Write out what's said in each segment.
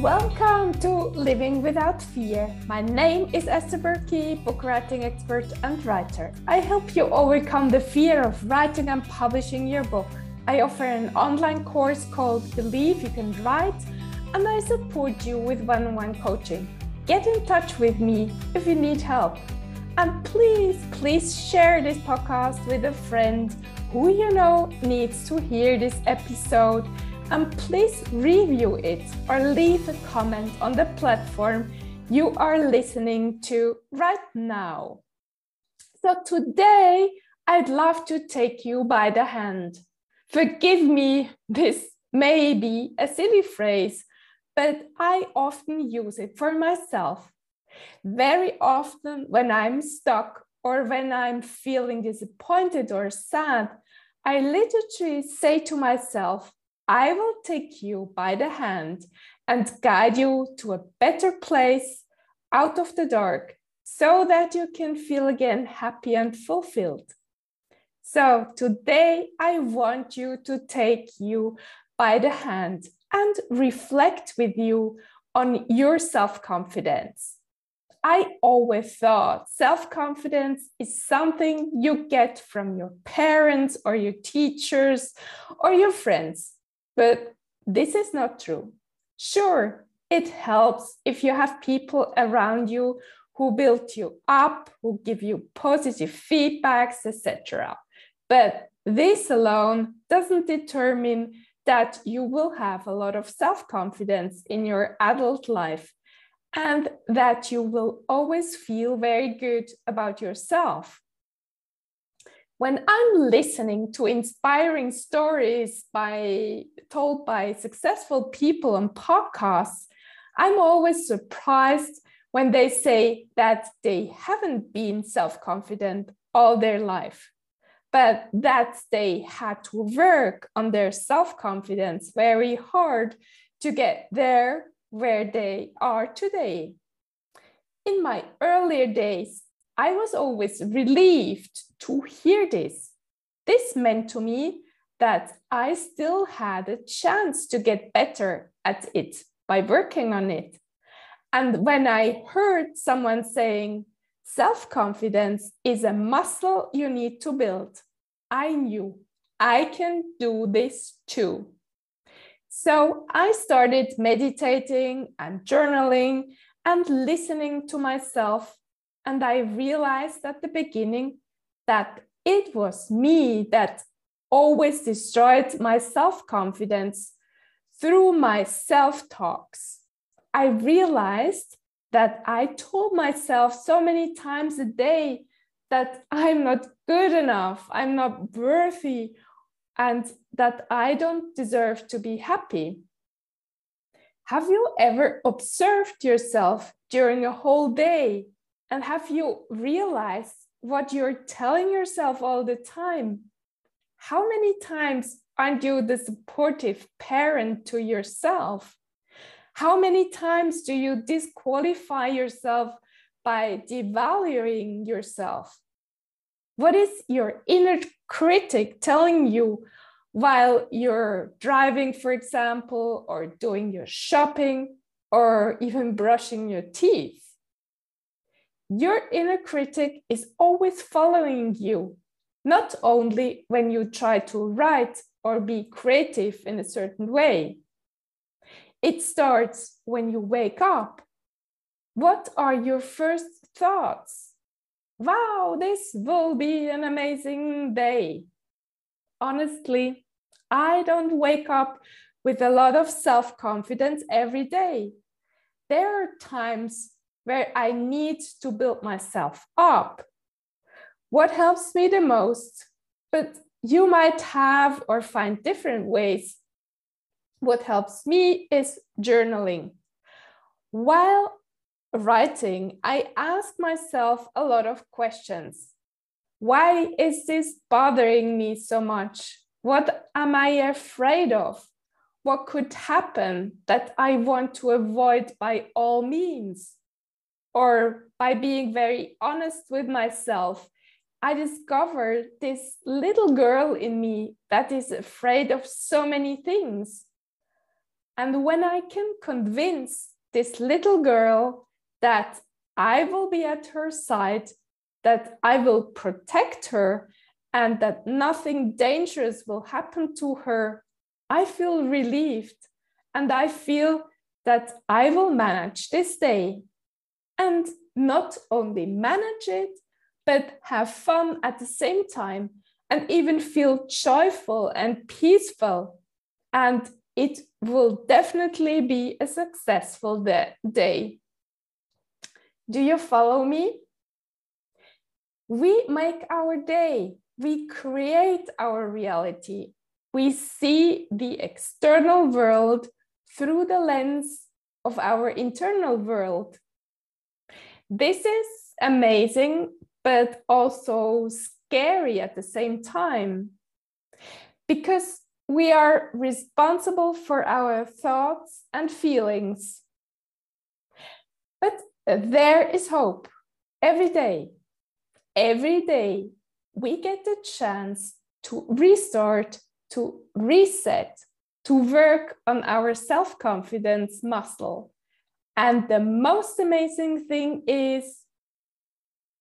Welcome to Living Without Fear. My name is Esther Berkey, book writing expert and writer. I help you overcome the fear of writing and publishing your book. I offer an online course called Believe You Can Write, and I support you with one on one coaching. Get in touch with me if you need help. And please, please share this podcast with a friend who you know needs to hear this episode and please review it or leave a comment on the platform you are listening to right now. So, today I'd love to take you by the hand. Forgive me, this may be a silly phrase, but I often use it for myself. Very often, when I'm stuck or when I'm feeling disappointed or sad, I literally say to myself, I will take you by the hand and guide you to a better place out of the dark so that you can feel again happy and fulfilled. So today I want you to take you by the hand and reflect with you on your self confidence. I always thought self confidence is something you get from your parents or your teachers or your friends. But this is not true. Sure, it helps if you have people around you who build you up, who give you positive feedbacks, etc. But this alone doesn't determine that you will have a lot of self confidence in your adult life and that you will always feel very good about yourself when I'm listening to inspiring stories by told by successful people on podcasts, I'm always surprised when they say that they haven't been self-confident all their life, but that they had to work on their self-confidence very hard to get there where they are today. In my earlier days, I was always relieved to hear this. This meant to me that I still had a chance to get better at it by working on it. And when I heard someone saying, self confidence is a muscle you need to build, I knew I can do this too. So I started meditating and journaling and listening to myself and I realized at the beginning that it was me that always destroyed my self confidence through my self talks. I realized that I told myself so many times a day that I'm not good enough, I'm not worthy, and that I don't deserve to be happy. Have you ever observed yourself during a whole day and have you realized what you're telling yourself all the time? How many times aren't you the supportive parent to yourself? How many times do you disqualify yourself by devaluing yourself? What is your inner critic telling you while you're driving, for example, or doing your shopping, or even brushing your teeth? Your inner critic is always following you, not only when you try to write or be creative in a certain way. It starts when you wake up. What are your first thoughts? Wow, this will be an amazing day. Honestly, I don't wake up with a lot of self confidence every day. There are times where I need to build myself up. What helps me the most? But you might have or find different ways. What helps me is journaling. While writing, I ask myself a lot of questions. Why is this bothering me so much? What am I afraid of? What could happen that I want to avoid by all means? Or by being very honest with myself, I discovered this little girl in me that is afraid of so many things. And when I can convince this little girl that I will be at her side, that I will protect her, and that nothing dangerous will happen to her, I feel relieved and I feel that I will manage this day. And not only manage it, but have fun at the same time and even feel joyful and peaceful. And it will definitely be a successful day. Do you follow me? We make our day, we create our reality. We see the external world through the lens of our internal world. This is amazing, but also scary at the same time because we are responsible for our thoughts and feelings. But there is hope every day. Every day, we get the chance to restart, to reset, to work on our self confidence muscle. And the most amazing thing is,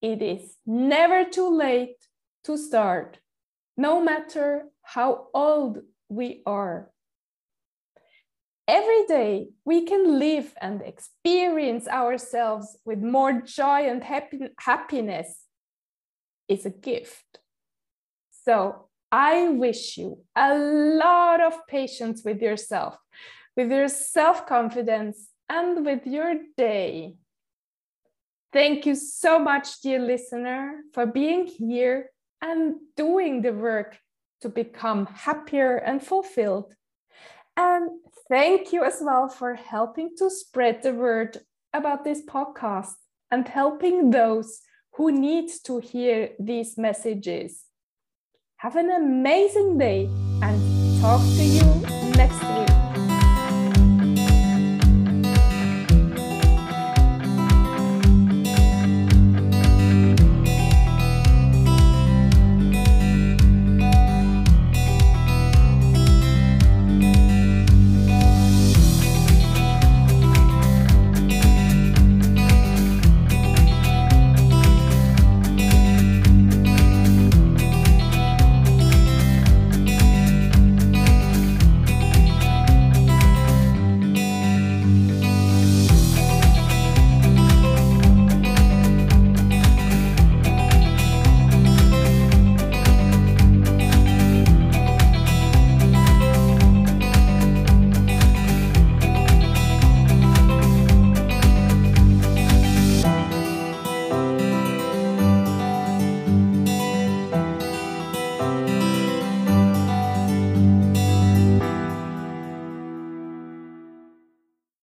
it is never too late to start, no matter how old we are. Every day we can live and experience ourselves with more joy and happy happiness is a gift. So I wish you a lot of patience with yourself, with your self confidence, and with your day. Thank you so much, dear listener, for being here and doing the work to become happier and fulfilled. And thank you as well for helping to spread the word about this podcast and helping those who need to hear these messages. Have an amazing day and talk to you